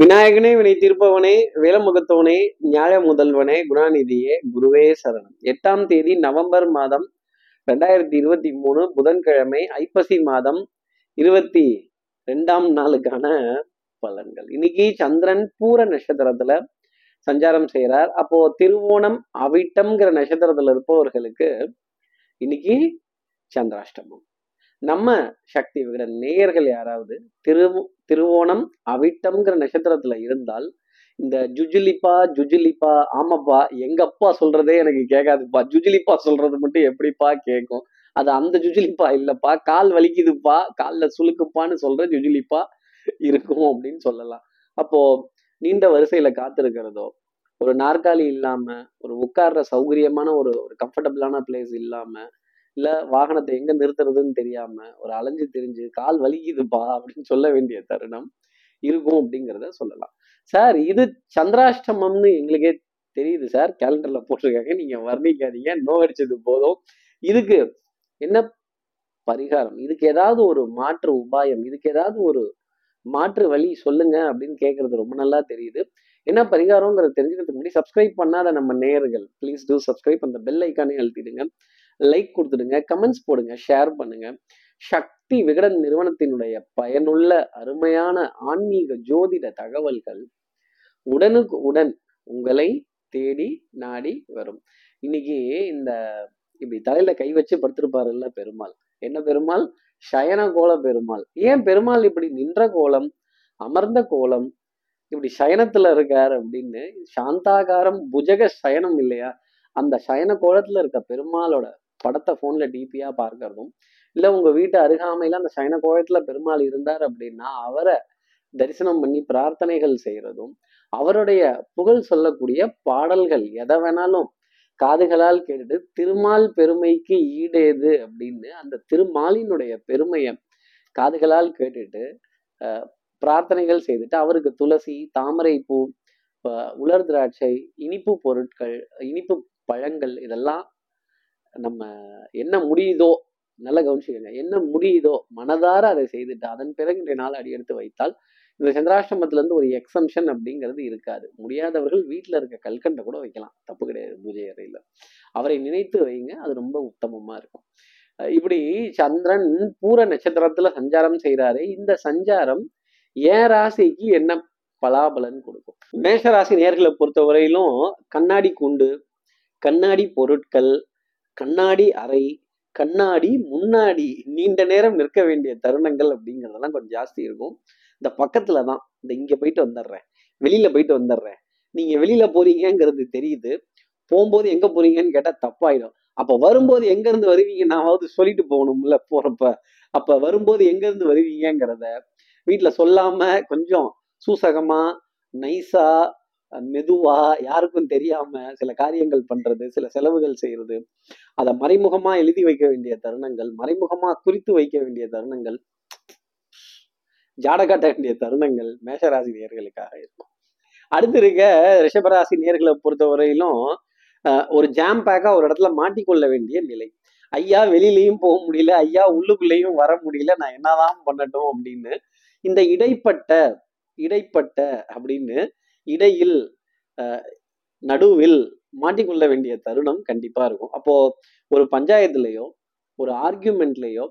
விநாயகனே வினை தீர்ப்பவனே வேலமுகத்தவனே நியாய முதல்வனே குணாநிதியே குருவே சரணம். எட்டாம் தேதி நவம்பர் மாதம் ரெண்டாயிரத்தி இருபத்தி மூணு புதன்கிழமை ஐப்பசி மாதம் இருபத்தி ரெண்டாம் நாளுக்கான பலன்கள். இன்னைக்கு சந்திரன் பூர நட்சத்திரத்துல சஞ்சாரம் செய்கிறார் அப்போ திருவோணம் அவிட்டம்ங்கிற நட்சத்திரத்துல இருப்பவர்களுக்கு இன்னைக்கு சந்திராஷ்டமம். நம்ம சக்தி விகிட நேயர்கள் யாராவது திரு திருவோணம் அவிட்டம்ங்கிற நட்சத்திரத்துல இருந்தால் இந்த ஜுஜிலிப்பா ஜுஜிலிப்பா ஆமாப்பா எங்க அப்பா சொல்றதே எனக்கு கேட்காதுப்பா. ஜுஜிலிப்பா சொல்றது மட்டும் எப்படிப்பா கேட்கும்? அது அந்த ஜுஜிலிப்பா இல்லப்பா. கால் வலிக்குதுப்பா. காலில் சுழுக்குப்பான்னு சொல்ற ஜுஜிலிப்பா இருக்கும் அப்படின்னு சொல்லலாம். அப்போ நீண்ட வரிசையில காத்திருக்கிறதோ ஒரு நாற்காலி இல்லாம ஒரு உட்கார்ற சௌகரியமான ஒரு ஒரு கம்ஃபர்டபுளான பிளேஸ் இல்லாம இல்ல வாகனத்தை எங்க நிறுத்துறதுன்னு தெரியாம ஒரு அலைஞ்சு தெரிஞ்சு கால் வலிக்குதுப்பா அப்படின்னு சொல்ல வேண்டிய தருணம் இருக்கும் அப்படிங்கிறத சொல்லலாம். சார் இது சந்திராஷ்டமம்னு எங்களுக்கே தெரியுது சார். கேலண்டர்ல போட்டிருக்காங்க. நீங்க வர்ணிக்காதீங்க. நோ அடிச்சது போதும். இதுக்கு என்ன பரிகாரம்? இதுக்கு ஏதாவது ஒரு மாற்று உபாயம்? இதுக்கு ஏதாவது ஒரு மாற்று வழி சொல்லுங்க அப்படின்னு கேட்கறது ரொம்ப நல்லா தெரியுது. என்ன பரிகாரங்கிறத தெரிஞ்சுக்கிறதுக்கு முன்னாடி சப்ஸ்கிரைப் பண்ணாத நம்ம நேயர்கள் ப்ளீஸ் டூ சப்ஸ்கிரைப் அந்த பெல் ஐக்கானே அழுத்திடுங்க. லைக் கொடுத்துடுங்க கமெண்ட்ஸ் போடுங்க ஷேர் பண்ணுங்க. சக்தி விகடன் நிறுவனத்தினுடைய பயனுள்ள அருமையான ஆன்மீக ஜோதிட தகவல்கள் உடனுக்கு உடன் உங்களை தேடி நாடி வரும். இன்னைக்கு இந்த இப்படி தலையில கை வச்சு படுத்திருப்பாருல்ல பெருமாள். என்ன பெருமாள்? சயன கோல பெருமாள். ஏன் பெருமாள் இப்படி நின்ற கோலம் அமர்ந்த கோலம் இப்படி சயனத்துல இருக்கார் அப்படின்னு சாந்தாகாரம் புஜக சயனம் இல்லையா? அந்த சயன கோலத்துல இருக்க பெருமாளோட படத்தை ஃபோனில் டிபியாக பார்க்கறதும் இல்லை உங்கள் வீட்டு அருகாமையில் அந்த சைன கோயத்தில் பெருமாள் இருந்தார் அப்படின்னா அவரை தரிசனம் பண்ணி பிரார்த்தனைகள் செய்கிறதும் அவருடைய புகழ் சொல்லக்கூடிய பாடல்கள் எதை வேணாலும் காதுகளால் கேட்டுட்டு திருமால் பெருமைக்கு ஈடேது அப்படின்னு அந்த திருமாலினுடைய பெருமையை காதுகளால் கேட்டுட்டு பிரார்த்தனைகள் செய்துட்டு அவருக்கு துளசி தாமரை பூ உலர் திராட்சை இனிப்பு பொருட்கள் இனிப்பு பழங்கள் இதெல்லாம் நம்ம என்ன முடியுதோ நல்ல கவனிச்சுக்கோங்க. என்ன முடியுதோ மனதார அதை செய்துட்டு அதன் பிறகு இன்றைய நாள் அடி எடுத்து வைத்தால் இந்த சந்திராஷ்டமத்துல இருந்து ஒரு எக்ஸம்ஷன் அப்படிங்கிறது இருக்காது. முடியாதவர்கள் வீட்டுல இருக்க கல்கண்டை கூட வைக்கலாம். தப்பு கிடையாது பூஜை அறையில. அவரை நினைத்து வைங்க அது ரொம்ப உத்தமமா இருக்கும். இப்படி சந்திரன் பூர நட்சத்திரத்துல சஞ்சாரம் செய்கிறாரு இந்த சஞ்சாரம் ஏன் ராசிக்கு என்ன பலாபலன் கொடுக்கும்? மேஷராசி நேர்களை பொறுத்த பொறுத்தவரையிலும் கண்ணாடி கூண்டு கண்ணாடி பொருட்கள் கண்ணாடி அறை கண்ணாடி முன்னாடி நீண்ட நேரம் நிற்க வேண்டிய தருணங்கள் அப்படிங்கிறதெல்லாம் கொஞ்சம் ஜாஸ்தி இருக்கும். இந்த பக்கத்துல தான். இந்த இங்க போயிட்டு வந்துடுறேன் வெளியில போயிட்டு வந்துடுறேன் நீங்க வெளியில போறீங்கிறது தெரியுது. போகும்போது எங்க போறீங்கன்னு கேட்டா தப்பாயிடும். அப்ப வரும்போது எங்க இருந்து வருவீங்க நாவது சொல்லிட்டு போகணும்ல போறப்ப. அப்ப வரும்போது எங்க இருந்து வருவீங்கிறத வீட்டுல சொல்லாம கொஞ்சம் சூசகமா நைஸா மெதுவா யாருக்கும் தெரியாம சில காரியங்கள் பண்றது சில செலவுகள் செய்யறது அதை மறைமுகமா எழுதி வைக்க வேண்டிய தருணங்கள் மறைமுகமா குறித்து வைக்க வேண்டிய தருணங்கள் ஜாட காட்ட வேண்டிய தருணங்கள் மேஷராசி நேர்களுக்காக இருக்கும். அடுத்து இருக்க ரிஷபராசி நேர்களை பொறுத்தவரையிலும் ஒரு ஜாம் பேக்கா ஒரு இடத்துல மாட்டிக்கொள்ள வேண்டிய நிலை. ஐயா வெளியிலையும் போக முடியல. ஐயா உள்ளுக்குள்ளேயும் வர முடியல. நான் என்னதான் பண்ணட்டும் அப்படின்னு இந்த இடைப்பட்ட இடைப்பட்ட அப்படின்னு இடையில் நடுவில் மாட்டிக்கொள்ள வேண்டிய தருணம் கண்டிப்பா இருக்கும். அப்போ ஒரு பஞ்சாயத்துலயோ ஒரு ஆர்கியூமெண்ட்லயோ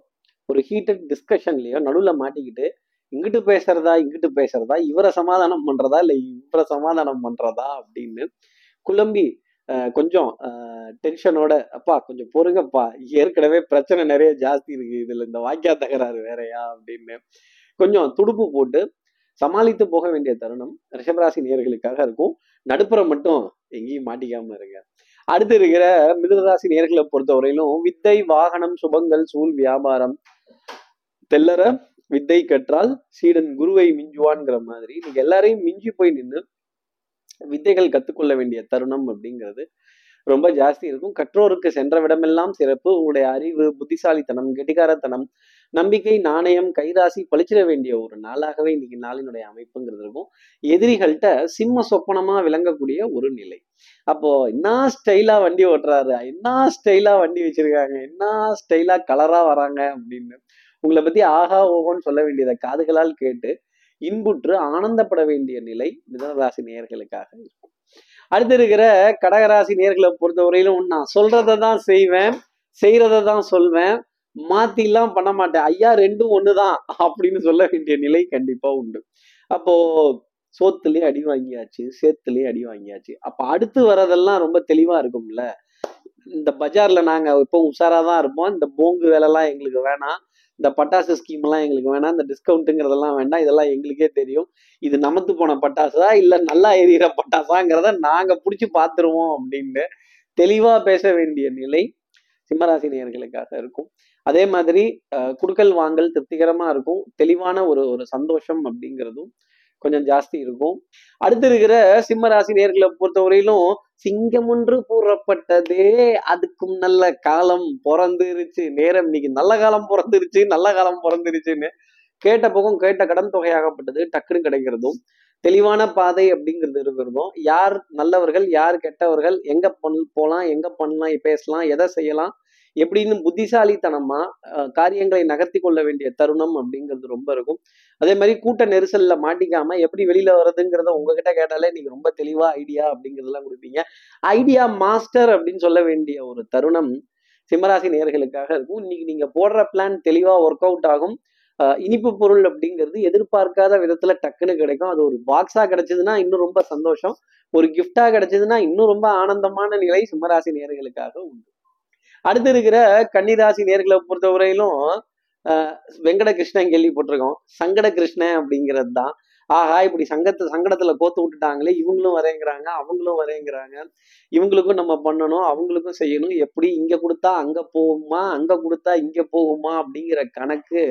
ஒரு ஹீட்டட் டிஸ்கஷன்லயோ நடுவில் மாட்டிக்கிட்டு இங்கிட்டு பேசுறதா இங்கிட்டு பேசுறதா இவரை சமாதானம் பண்றதா இல்லை இவரை சமாதானம் பண்றதா? அப்படின்னு குழம்பி கொஞ்சம் டென்ஷனோட அப்பா கொஞ்சம் பொறுங்கப்பா ஏற்கனவே பிரச்சனை நிறைய ஜாஸ்தி இருக்கு. இதுல இந்த வாக்கியா தகராறு வேறையா? அப்படின்னு கொஞ்சம் துடுப்பு போட்டு சமாளித்து போக வேண்டிய தருணம் ரிஷபராசி நேர்களுக்காக இருக்கும். நடுப்புறம் மட்டும் எங்கேயும் மாட்டிக்காம இருங்க. அடுத்து இருக்கிற மிதனராசி நேர்களை பொறுத்தவரையிலும் வித்தை வாகனம் சுபங்கள் சூழ் வியாபாரம். தெல்லற வித்தை கற்றால் சீடன் குருவை மிஞ்சுவான்ங்கிற மாதிரி நீங்க எல்லாரையும் மிஞ்சி போய் நின்று வித்தைகள் கத்துக்கொள்ள வேண்டிய தருணம் அப்படிங்கிறது ரொம்ப ஜாஸ்தி இருக்கும். கற்றோருக்கு சென்ற விடமெல்லாம் சிறப்பு. உங்களுடைய அறிவு புத்திசாலித்தனம் கெட்டிகாரத்தனம் நம்பிக்கை நாணயம் கைராசி பழிச்சிட வேண்டிய ஒரு நாளாகவே இன்னைக்கு நாளினுடைய அமைப்புங்கிறது இருக்கும். எதிரிகள்கிட்ட சிம்ம சொப்பனமா விளங்கக்கூடிய ஒரு நிலை. அப்போ என்ன ஸ்டைலா வண்டி ஓட்டுறாரு? என்ன ஸ்டைலா வண்டி வச்சிருக்காங்க? என்ன ஸ்டைலா கலரா வராங்க? அப்படின்னு உங்களை பத்தி ஆகா ஓகோன்னு சொல்ல வேண்டியதை காதுகளால் கேட்டு இன்புற்று ஆனந்தப்பட வேண்டிய நிலை மிதனராசி நேர்களுக்காக இருக்கும். அடுத்து இருக்கிற கடகராசி நேர்களை பொறுத்த வரையிலும் நான் சொல்றதை தான் செய்வேன் செய்கிறத தான் சொல்வேன். மாத்திலாம் பண்ண மாட்டேன். ஐயா ரெண்டும் ஒண்ணுதான் அப்படின்னு சொல்ல வேண்டிய நிலை கண்டிப்பா உண்டு. அப்போ சோத்துலயே அடி வாங்கியாச்சு சேத்துலயே அடி வாங்கியாச்சு. அப்ப அடுத்து வர்றதெல்லாம் ரொம்ப தெளிவா இருக்கும்ல. இந்த பஜார்ல நாங்க இப்போ உஷாரா தான் இருப்போம். இந்த போங்கு வேலைலாம் எங்களுக்கு வேணாம். இந்த பட்டாசு ஸ்கீம் எல்லாம் எங்களுக்கு வேணாம் இந்த டிஸ்கவுண்ட்டுங்கிறதெல்லாம் வேண்டாம் இதெல்லாம் எங்களுக்கே தெரியும். இது நமத்து போன பட்டாசா இல்லை நல்லா எரியிற பட்டாசாங்கிறத நாங்கள் பிடிச்சி பார்த்துருவோம் அப்படின்னு தெளிவாக பேச வேண்டிய நிலை சிம்மராசினியர்களுக்காக இருக்கும். அதே மாதிரி குடுக்கல் வாங்கல் திருப்திகரமாக இருக்கும். தெளிவான ஒரு ஒரு சந்தோஷம் அப்படிங்கிறதும் கொஞ்சம் ஜாஸ்தி இருக்கும். அடுத்து இருக்கிற சிம்ம ராசி நேர்களை பொறுத்தவரையிலும் சிங்கம் ஒன்று கூறப்பட்டதே. அதுக்கும் நல்ல காலம் பிறந்துருச்சு. நேரம் இன்னைக்கு நல்ல காலம் பிறந்துருச்சு நல்ல காலம் பிறந்துருச்சுன்னு கேட்ட போகும் கேட்ட கடன் தொகையாகப்பட்டது. டக்குன்னு கிடைக்கிறதும். தெளிவான பாதை அப்படிங்கிறது இருக்கிறதும். யார் நல்லவர்கள் யார் கெட்டவர்கள் எங்க பண் போகலாம் எங்க பண்ணலாம் பேசலாம் எதை செய்யலாம் எப்படின்னு புத்திசாலித்தனமா காரியங்களை நகர்த்தி கொள்ள வேண்டிய தருணம் அப்படிங்கிறது ரொம்ப இருக்கும். அதே மாதிரி கூட்ட நெரிசல்ல மாட்டிக்காம எப்படி வெளியில வர்றதுங்கிறத உங்ககிட்ட கேட்டாலே நீங்க ரொம்ப தெளிவா ஐடியா அப்படிங்கிறதெல்லாம் கொடுப்பீங்க. ஐடியா மாஸ்டர் அப்படின்னு சொல்ல வேண்டிய ஒரு தருணம் சிம்மராசி நேயர்களுக்காக இருக்கும். இன்னைக்கு நீங்க போடுற பிளான் தெளிவா ஒர்க் அவுட் ஆகும். அஹ் இனிப்பு பொருள் அப்படிங்கிறது எதிர்பார்க்காத விதத்துல டக்குன்னு கிடைக்கும். அது ஒரு பாக்ஸா கிடைச்சதுன்னா இன்னும் ரொம்ப சந்தோஷம். ஒரு கிஃப்டா கிடைச்சதுன்னா இன்னும் ரொம்ப ஆனந்தமான நிலை சிம்மராசி நேர்களுக்காக உண்டு. அடுத்து இருக்கிற கன்னிராசி நேர்களை பொறுத்தவரையிலும் அஹ் வெங்கட கிருஷ்ணன் கேள்விப்பட்டிருக்கோம். சங்கட கிருஷ்ணன் அப்படிங்கிறது தான் ஆஹா இப்படி சங்கத்தை சங்கடத்துல கோத்து விட்டுட்டாங்களே இவங்களும் வரேங்கிறாங்க அவங்களும் வரேங்கிறாங்க. இவங்களுக்கும் நம்ம பண்ணணும் அவங்களுக்கும் செய்யணும். எப்படி இங்க கொடுத்தா அங்க போகுமா அங்க கொடுத்தா இங்க போகுமா அப்படிங்கிற கணக்கு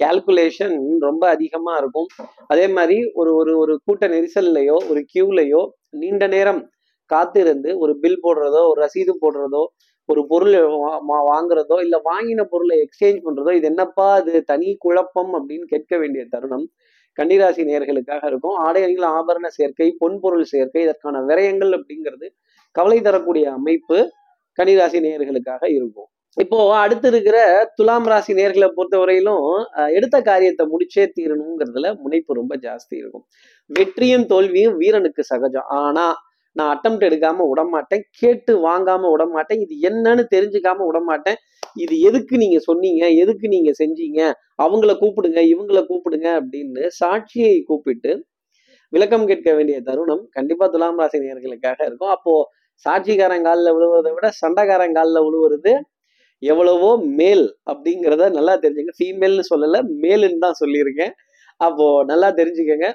கால்குலேஷன் ரொம்ப அதிகமா இருக்கும். அதே மாதிரி ஒரு ஒரு ஒரு கூட்ட நெரிசல்லையோ ஒரு கியூலையோ நீண்ட நேரம் காத்திருந்து ஒரு பில் போடுறதோ ஒரு ரசீது போடுறதோ ஒரு பொருள் வாங்குறதோ இல்ல வாங்கின பொருளை எக்ஸ்சேஞ்ச் பண்றதோ இது என்னப்பா அது தனி குழப்பம் அப்படின்னு கேட்க வேண்டிய தருணம் கன்னிராசி நேர்களுக்காக இருக்கும். ஆடை அணிகள் ஆபரண சேர்க்கை பொன்பொருள் சேர்க்கை இதற்கான விரயங்கள் அப்படிங்கிறது கவலை தரக்கூடிய அமைப்பு கன்னிராசி நேயர்களுக்காக இருக்கும். இப்போ அடுத்து இருக்கிற துலாம் ராசி நேர்களை பொறுத்தவரையிலும் வரையிலும் எடுத்த காரியத்தை முடிச்சே தீரணுங்கிறதுல முனைப்பு ரொம்ப ஜாஸ்தி இருக்கும். வெற்றியும் தோல்வியும் வீரனுக்கு சகஜம். ஆனா நான் அட்டம் எடுக்காம விடமாட்டேன் கேட்டு வாங்காம விடமாட்டேன் இது என்னன்னு தெரிஞ்சுக்காம விடமாட்டேன். இது எதுக்கு நீங்க சொன்னீங்க எதுக்கு நீங்க செஞ்சீங்க அவங்கள கூப்பிடுங்க இவங்கள கூப்பிடுங்க அப்படின்னு சாட்சியை கூப்பிட்டு விளக்கம் கேட்க வேண்டிய தருணம் கண்டிப்பா துலாம் ராசி நேர்களுக்காக இருக்கும். அப்போ சாட்சிக்காரன் காலில் விழுவதை விட சண்டைக்காரன் காலில் விழுவுறது எவ்வளவோ மேல் அப்படிங்கிறத நல்லா தெரிஞ்சுங்க. ஃபீமேல்னு சொல்லலை மேலுன்னு தான் சொல்லியிருக்கேன். அப்போ நல்லா தெரிஞ்சுக்கங்க.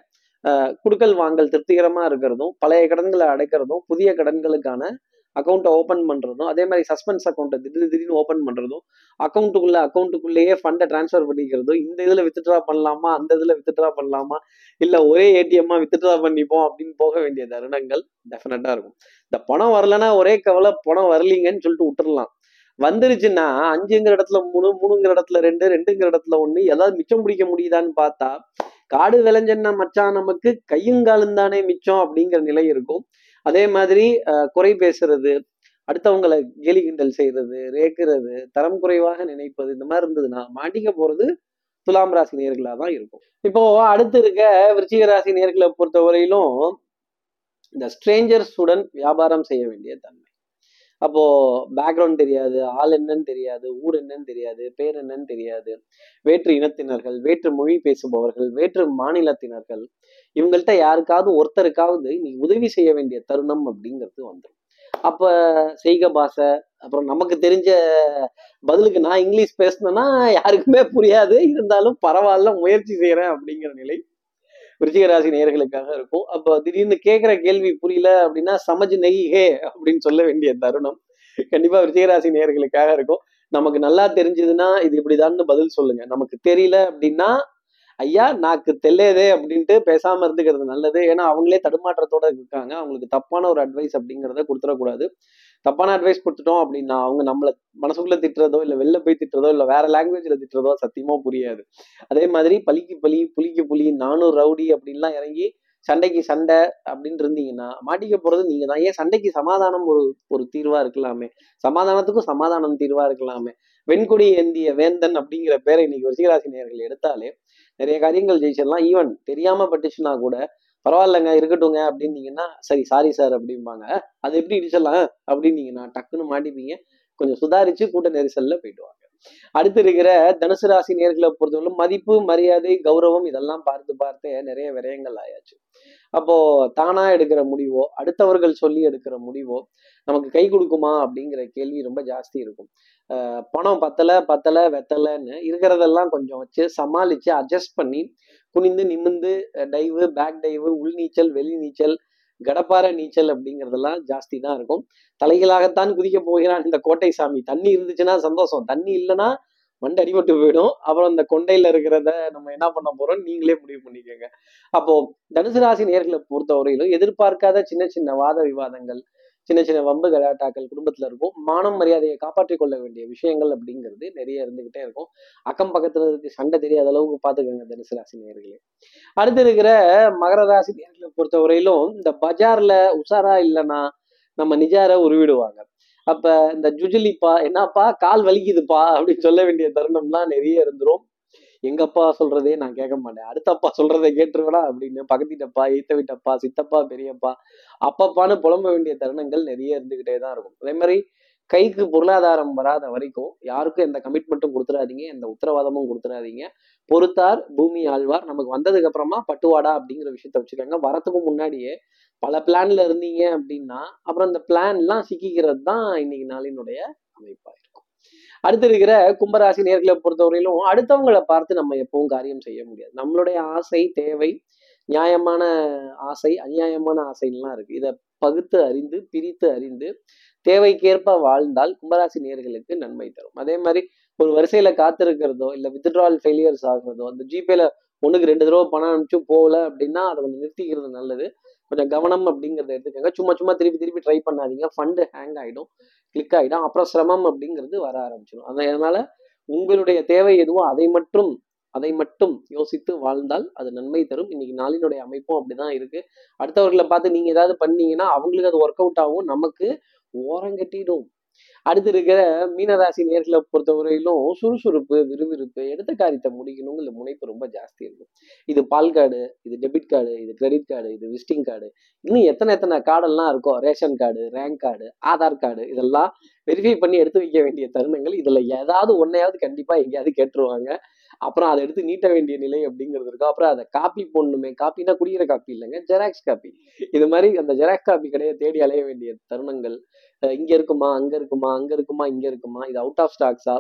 குடுக்கல் வாங்கல் திருப்திகரமா இருக்கிறதும் பழைய கடன்களை அடைக்கிறதும் புதிய கடன்களுக்கான அக்கௌண்ட்டை ஓப்பன் பண்றதும் அதே மாதிரி சஸ்பென்ஸ் அக்கௌண்ட்டை திடீர் திடீர்னு ஓப்பன் பண்றதும் அக்கௌண்ட்டுக்குள்ள அக்கௌண்ட்டுக்குள்ளேயே ஃபண்டை ட்ரான்ஸ்ஃபர் பண்ணிக்கிறதும் இந்த இதுல வித்ட்ரா பண்ணலாமா அந்த இதுல வித்ட்ரா பண்ணலாமா இல்ல ஒரே ஏடிஎம்மா வித்ட்ரா பண்ணிப்போம் அப்படின்னு போக வேண்டிய தருணங்கள் டெஃபினட்டா இருக்கும். இந்த பணம் வரலன்னா ஒரே கவலை பணம் வரலீங்கன்னு சொல்லிட்டு விட்டுறலாம். வந்துருச்சுன்னா அஞ்சுங்கிற இடத்துல மூணு மூணுங்கிற இடத்துல ரெண்டு ரெண்டுங்கிற இடத்துல ஒண்ணு ஏதாவது மிச்சம் பிடிக்க முடியுதான்னு பார்த்தா காடு விளைஞ்சன்னா மச்சான் நமக்கு கையுங்காலும் தானே மிச்சம் அப்படிங்கிற நிலை இருக்கும். அதே மாதிரி குறை பேசுறது அடுத்தவங்களை கேலி கிண்டல் செய்யறது ரேக்குறது தரம் குறைவாக நினைப்பது இந்த மாதிரி இருந்ததுன்னா மாட்டிக்க போறது துலாம் ராசி நேர்களாக தான் இருக்கும். இப்போ அடுத்து இருக்க விருச்சிக ராசி நேர்களை பொறுத்தவரையிலும் இந்த ஸ்ட்ரேஞ்சர்ஸுடன் வியாபாரம் செய்ய வேண்டிய தன்மை. அப்போ பேக்ரவுண்ட் தெரியாது ஆள் என்னன்னு தெரியாது ஊர் என்னன்னு தெரியாது பேர் என்னன்னு தெரியாது. வேற்று இனத்தினர்கள் வேற்று மொழி பேசுபவர்கள் வேற்று மாநிலத்தினர்கள் இவங்கள்ட்ட யாருக்காவது ஒருத்தருக்காவது நீ உதவி செய்ய வேண்டிய தருணம் அப்படிங்கிறது வந்துடும் அப்ப செய்க பாஷை அப்புறம் நமக்கு தெரிஞ்ச பதிலுக்கு நான் இங்கிலீஷ் பேசினேன்னா யாருக்குமே புரியாது. இருந்தாலும் பரவாயில்ல முயற்சி செய்யறேன் அப்படிங்கிற நிலை விருச்சிகராசி நேர்களுக்காக இருக்கும். அப்போ திடீர்னு கேட்குற கேள்வி புரியல அப்படின்னா சமஜ் நெய் ஹே அப்படின்னு சொல்ல வேண்டிய தருணம் கண்டிப்பா விருச்சிகராசி நேயர்களுக்காக இருக்கும். நமக்கு நல்லா தெரிஞ்சதுன்னா இது இப்படிதான்னு பதில் சொல்லுங்க. நமக்கு தெரியல அப்படின்னா ஐயா நாக்கு தெல்லையதே அப்படின்ட்டு பேசாம இருந்துக்கிறது நல்லது. ஏன்னா அவங்களே தடுமாற்றத்தோட இருக்காங்க. அவங்களுக்கு தப்பான ஒரு அட்வைஸ் அப்படிங்கிறத கொடுத்துடக்கூடாது. தப்பான அட்வைஸ் கொடுத்துட்டோம் அப்படின்னா அவங்க நம்மளை மனசுக்குள்ள திட்டுறதோ இல்லை வெளில போய் திட்டுறதோ இல்லை வேற லாங்குவேஜ்ல திட்டுறதோ சத்தியமா புரியாது. அதே மாதிரி பலிக்கு பலி புலிக்கு புலி நானும் ரவுடி அப்படின்லாம் இறங்கி சண்டைக்கு சண்டை அப்படின்னு இருந்தீங்கன்னா மாட்டிக்க போறது நீங்க தான். ஏன் சண்டைக்கு சமாதானம் ஒரு ஒரு தீர்வா இருக்கலாமே? சமாதானத்துக்கும் சமாதானம் தீர்வா இருக்கலாமே? வெண்கொடி ஏந்திய வேந்தன் அப்படிங்கிற பேரை இன்னைக்கு ரிஷிகராசி நேர்கள் எடுத்தாலே நிறைய காரியங்கள் ஜெயிச்சிடலாம். ஈவன் தெரியாம பட்டுச்சுன்னா கூட பரவாயில்லைங்க இருக்கட்டுங்க அப்படின்னீங்கன்னா சரி சாரி சார் அப்படிம்பாங்க. அது எப்படி இடிச்சிடலாம்? அப்படின்னீங்கன்னா டக்குன்னு மாட்டிப்பீங்க. கொஞ்சம் சுதாரிச்சு கூட்ட நெரிசல்ல போயிட்டு வாங்க அடுத்து இருக்கிற தனுசு ராசி நேர்களை பொறுத்தவரை மதிப்பு மரியாதை கௌரவம் இதெல்லாம் பார்த்து பார்த்து நிறைய விரயங்கள் ஆயாச்சு. அப்போ தானா எடுக்கிற முடிவோ அடுத்தவர்கள் சொல்லி எடுக்கிற முடிவோ நமக்கு கை கொடுக்குமா அப்படிங்கிற கேள்வி ரொம்ப ஜாஸ்தி இருக்கும். பணம் பத்தல பத்தல வெத்தலைன்னு இருக்கிறதெல்லாம் கொஞ்சம் வச்சு சமாளிச்சு அட்ஜஸ்ட் பண்ணி குனிந்து நிமிந்து டைவு பேக் டைவு உள் நீச்சல் வெளி நீச்சல் கடப்பார நீச்சல் அப்படிங்கிறதெல்லாம் ஜாஸ்தி தான் இருக்கும். தலைகளாகத்தான் குதிக்க போகிறான் இந்த கோட்டை சாமி. தண்ணி இருந்துச்சுன்னா சந்தோஷம். தண்ணி இல்லைன்னா மண்டை அடிபட்டு போயிடும். அப்புறம் அந்த கொண்டையில இருக்கிறத நம்ம என்ன பண்ண போறோம்? நீங்களே முடிவு பண்ணிக்கோங்க. அப்போ தனுசு ராசி நேர்களை பொறுத்தவரையிலும் எதிர்பார்க்காத சின்ன சின்ன வாத விவாதங்கள் சின்ன சின்ன வம்பு கலாட்டாக்கள் குடும்பத்துல இருக்கும். மானம் மரியாதையை காப்பாற்றிக் கொள்ள வேண்டிய விஷயங்கள் அப்படிங்கிறது நிறைய இருந்துகிட்டே இருக்கும். அக்கம் பக்கத்துல இருக்கு சண்டை தெரியாத அளவுக்கு பாத்துக்கோங்க தனுசு ராசி நேர்களே. அடுத்து இருக்கிற மகர ராசி நேர்களை பொறுத்தவரையிலும் இந்த பஜார்ல உஷாரா இல்லைன்னா நம்ம நிஜார உருவிடுவாங்க. அப்ப இந்த ஜுஜிலிப்பா என்னப்பா கால் வலிக்குதுப்பா அப்படின்னு சொல்ல வேண்டிய தருணம்லாம் நிறைய இருந்துரும். எங்கப்பா சொல்றதே நான் கேட்க மாட்டேன். அடுத்தப்பா சொல்றதை கேட்டுருவடா அப்படின்னு பக்கத்திட்டப்பா ஈத்த விட்டப்பா சித்தப்பா பெரியப்பா அப்பப்பான்னு புலம்ப வேண்டிய தருணங்கள் நிறைய இருந்துகிட்டே தான் இருக்கும். அதே மாதிரி கைக்கு பொருளாதாரம் வராத வரைக்கும் யாருக்கும் எந்த கமிட்மெண்ட்டும் கொடுத்துடாதீங்க எந்த உத்தரவாதமும் கொடுத்துடாதீங்க. பொறுத்தார் பூமி ஆழ்வார். நமக்கு வந்ததுக்கு அப்புறமா பட்டுவாடா அப்படிங்கிற விஷயத்த வச்சுக்கோங்க. வரத்துக்கு முன்னாடியே பல பிளான்ல இருந்தீங்க அப்படின்னா அப்புறம் இந்த பிளான்லாம் சிக்கிக்கிறது தான் இன்னைக்கு நாளினுடைய அமைப்பா இருக்கும். அடுத்து இருக்கிற கும்பராசி நேர்களை பொறுத்தவரையிலும் அடுத்தவங்களை பார்த்து நம்ம எப்பவும் காரியம் செய்ய முடியாது. நம்மளுடைய ஆசை தேவை நியாயமான ஆசை அநியாயமான ஆசைலாம் இருக்கு. இதை பகுத்து அறிந்து பிரித்து அறிந்து தேவைக்கேற்ப வாழ்ந்தால் கும்பராசி நேர்களுக்கு நன்மை தரும். அதே மாதிரி ஒரு வரிசையில காத்திருக்கிறதோ இல்ல வித்ட்ரால் ஃபெயிலியர்ஸ் ஆகுறதோ அந்த ஜிபேல ஒண்ணுக்கு ரெண்டு தடவை பணம் அனுப்பிச்சு போகல அப்படின்னா அதை கொஞ்சம் நிறுத்திக்கிறது நல்லது. கொஞ்சம் கவனம் அப்படிங்கிறத எடுத்துக்கோங்க. சும்மா சும்மா திருப்பி திருப்பி ட்ரை பண்ணாதீங்க. ஃபண்டு ஹேங் ஆகிடும் கிளிக் ஆகிடும் அப்புறம் சிரமம் அப்படிங்கிறது வர ஆரம்பிச்சிடும். அதனால உங்களுடைய தேவை எதுவோ அதை மட்டும் அதை மட்டும் யோசித்து வாழ்ந்தால் அது நன்மை தரும். இன்னைக்கு நாளினுடைய அமைப்பும் அப்படிதான் இருக்கு. அடுத்தவர்களை பார்த்து நீங்க ஏதாவது பண்ணீங்கன்னா அவங்களுக்கு அது ஒர்க் அவுட் ஆகும். நமக்கு ஓரங்கட்டிடும் அடுத்து இருக்கிற மீனராசி நேர்களை பொறுத்தவரையிலும் சுறுசுறுப்பு விறுவிறுப்பு எடுத்த காரியத்தை முடிக்கணுங்கிற முனைப்பு ரொம்ப ஜாஸ்தி இருக்கும். இது பால் கார்டு இது டெபிட் கார்டு இது கிரெடிட் கார்டு இது விசிட்டிங் கார்டு. இன்னும் எத்தனை எத்தனை கார்டெல்லாம் இருக்கோ ration card rank card Aadhaar card இதெல்லாம் வெரிஃபை பண்ணி எடுத்து வைக்க வேண்டிய தருணங்கள். இதில் ஏதாவது ஒன்றையாவது கண்டிப்பாக எங்கேயாவது கேட்டுருவாங்க. அப்புறம் அதை எடுத்து நீட்ட வேண்டிய நிலை அப்படிங்கிறது இருக்கும். அப்புறம் அதை காப்பி போடணுமே காப்பினா குடிக்கிற காப்பி இல்லைங்க ஜெராக்ஸ் காப்பி இது மாதிரி அந்த ஜெராக்ஸ் காப்பி கடையை தேடி அலைய வேண்டிய தருணங்கள் இங்க இருக்குமா அங்க இருக்குமா அங்க இருக்குமா இங்க இருக்குமா இது அவுட் ஆஃப் ஸ்டாக்ஸா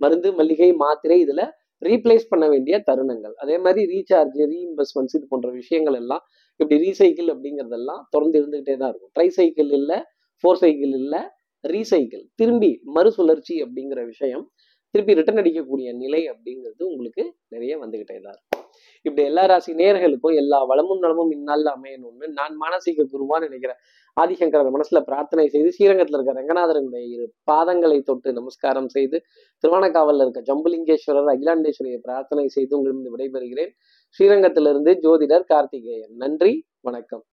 மருந்து மல்லிகை மாத்திரை இதுல ரீப்ளேஸ் பண்ண வேண்டிய தருணங்கள். அதே மாதிரி ரீசார்ஜ் ரீஇன்வெஸ்ட்மெண்ட்ஸ் இது போன்ற விஷயங்கள் எல்லாம் இப்படி ரீசைக்கிள் அப்படிங்கிறதெல்லாம் தொடர்ந்து இருந்துகிட்டே தான் இருக்கும். ட்ரை சைக்கிள் இல்லை ஃபோர் சைக்கிள் இல்லை ரீசைக்கிள் திரும்பி மறுசுழற்சி அப்படிங்கிற விஷயம் திருப்பி ரிட்டர்ன் அடிக்கக்கூடிய நிலை அப்படிங்கிறது உங்களுக்கு நிறைய வந்துகிட்டே தான் இருக்கும் இப்படி எல்லா ராசி நேர்களுக்கும் எல்லா வளமும் நலமும் இந்நாளில் அமையணும்னு நான் மானசீக குருவான்னு நினைக்கிறேன். ஆதிசங்கரன் மனசுல பிரார்த்தனை செய்து ஸ்ரீரங்கத்தில் இருக்க ரங்கநாதரனுடைய இரு பாதங்களை தொட்டு நமஸ்காரம் செய்து திருவானக்காவலில் இருக்க ஜம்புலிங்கேஸ்வரர் அகிலாண்டேஸ்வரியை பிரார்த்தனை செய்து உங்களிடம் விடைபெறுகிறேன். ஸ்ரீரங்கத்திலிருந்து ஜோதிடர் கார்த்திகேயன். நன்றி வணக்கம்.